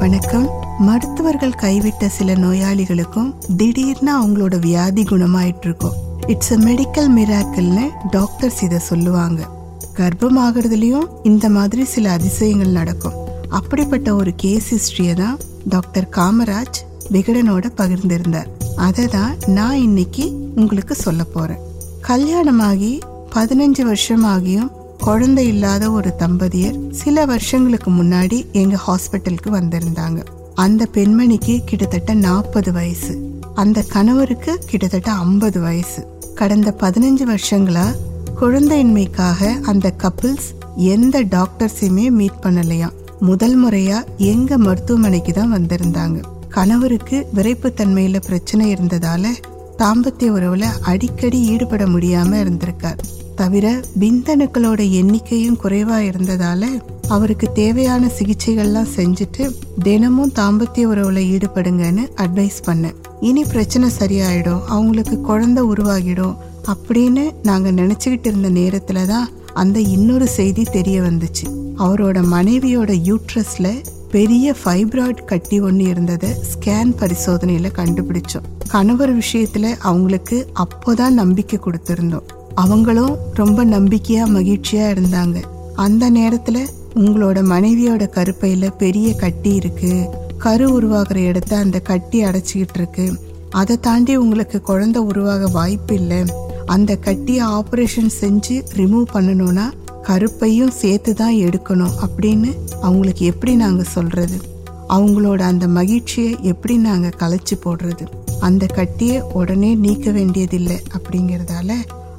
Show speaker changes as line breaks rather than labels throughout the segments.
வணக்கம். மருத்துவர்கள் கைவிட்ட சில நோயாளிகளுக்கும் திடீர்னு அவங்களோட வியாதி குணமாயிட்டு இருக்கும் இட்ஸ் அ மெடிக்கல் மிராக்கிள்னு டாக்டர்ஸ் இதை சொல்லுவாங்க. கர்ப்பமாகறதுலயும் இந்த மாதிரி சில அதிசயங்கள் நடக்கும். அப்படிப்பட்ட ஒரு கேஸ் ஹிஸ்டரியை தான் டாக்டர் காமராஜ் விகடனோட பகிர்ந்திருந்தார். அதை தான் நான் இன்னைக்கு உங்களுக்கு சொல்ல போறேன். கல்யாணமாகி பதினஞ்சு வருஷம் ஆகியும் குழந்தை இல்லாத ஒரு தம்பதியர் சில வருஷங்களுக்கு முன்னாடி எங்க ஹாஸ்பிட்டலுக்கு வந்திருந்தாங்க. அந்த பெண்மணிக்கு கிட்டத்தட்ட நாற்பது வயசு. அந்த கணவருக்கு கிட்டத்தட்ட ஐம்பது வயசு. கடந்த பதினஞ்சு வருஷங்களா குழந்தையின்மைக்காக அந்த கப்பிள்ஸ் எந்த டாக்டர்ஸையுமே மீட் பண்ணலையாம் முதல் முறையா எங்க மருத்துவமனைக்கு தான் வந்திருந்தாங்க. கணவருக்கு விரைப்புத்தன்மையில பிரச்சனை இருந்ததால தாம்பத்திய உறவுல அடிக்கடி ஈடுபட முடியாம இருந்திருக்கார். தவிர விந்தணுக்களோட எண்ணிக்கையும் குறைவா இருந்ததால அவருக்கு தேவையான சிகிச்சைகள்லாம் செஞ்சுட்டு தினமும் தாம்பத்திய உறவுல ஈடுபடுங்கன்னு அட்வைஸ் பண்ணேன். இனி பிரச்சனை சரியாயிடும் அவங்களுக்கு குழந்தை உருவாகிடும் அப்படின்னு நாங்க நினைச்சுக்கிட்டு இருந்த நேரத்துல தான் அந்த இன்னொரு செய்தி தெரிய வந்துச்சு. அவரோட மனைவியோட யூட்ரஸ்ல பெரிய ஃபைப்ராய்ட் கட்டி ஒன்று இருந்ததை ஸ்கேன் பரிசோதனையில கண்டுபிடிச்சோம். கணவர் விஷயத்துல அவங்களுக்கு அப்போதான் நம்பிக்கை கொடுத்திருந்தோம். அவங்களும் ரொம்ப நம்பிக்கையா மகிழ்ச்சியா இருந்தாங்க. அந்த நேரத்துல உங்களோட மனைவியோட கருப்பையில பெரிய கட்டி இருக்கு. கரு உருவாகிற இடத்த அந்த கட்டி அடைச்சிக்கிட்டு இருக்கு. அதை தாண்டி உங்களுக்கு குழந்தை உருவாக வாய்ப்பு இல்லை. அந்த கட்டியை ஆப்ரேஷன் செஞ்சு ரிமூவ் பண்ணணும்னா கருப்பையும் சேர்த்து தான் எடுக்கணும் அப்படின்னு அவங்களுக்கு எப்படி நாங்கள் சொல்றது? அவங்களோட அந்த மகிழ்ச்சியை எப்படி நாங்கள் கலைச்சு போடுறது? அந்த கட்டியை உடனே நீக்க வேண்டியதில்லை அப்படிங்கிறதால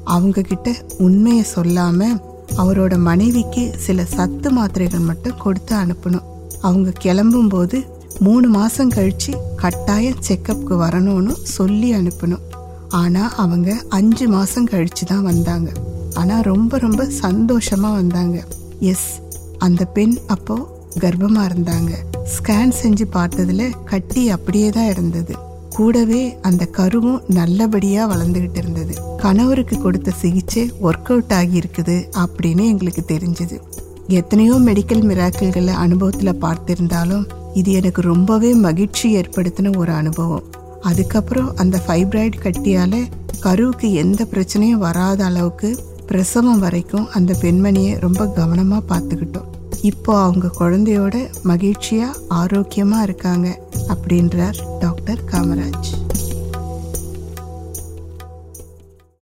அவங்க கிட்ட உண்மையை சொல்லாம அவரோட மனைவிக்கு சில சத்து மாத்திரைகள் மட்டும் கொடுத்து அனுப்பணும். அவங்க கிளம்பும் போது மூணு மாசம் கழிச்சு கட்டாயம் செக்கப்புக்கு வரணும்னு சொல்லி அனுப்பணும். ஆனா அவங்க அஞ்சு மாசம் கழிச்சு தான் வந்தாங்க. ஆனா ரொம்ப ரொம்ப சந்தோஷமா வந்தாங்க. எஸ் அந்த பெண் அப்போ கர்ப்பமா இருந்தாங்க. ஸ்கேன் செஞ்சு பார்த்ததுல கட்டி அப்படியே தான் இருந்தது. கூடவே அந்த கருவும் நல்லபடியாக வளர்ந்துக்கிட்டு இருந்தது. கணவருக்கு கொடுத்த சிகிச்சை ஒர்க் அவுட் ஆகியிருக்குது அப்படின்னு எங்களுக்கு தெரிஞ்சது. எத்தனையோ மெடிக்கல் மிராக்கிள்களை அனுபவத்தில் பார்த்திருந்தாலும் இது எனக்கு ரொம்பவே மகிழ்ச்சி ஏற்படுத்தின ஒரு அனுபவம். அதுக்கப்புறம் அந்த ஃபைப்ராய்டு கட்டியால் கருவுக்கு எந்த பிரச்சனையும் வராத அளவுக்கு பிரசவம் வரைக்கும் அந்த பெண்மணியை ரொம்ப கவனமாக பார்த்துக்கிட்டோம். இப்போ அவங்க குழந்தையோட மகிழ்ச்சியாக ஆரோக்கியமாக இருக்காங்க. அப்படின்றார் டாக்டர் காமராஜ்.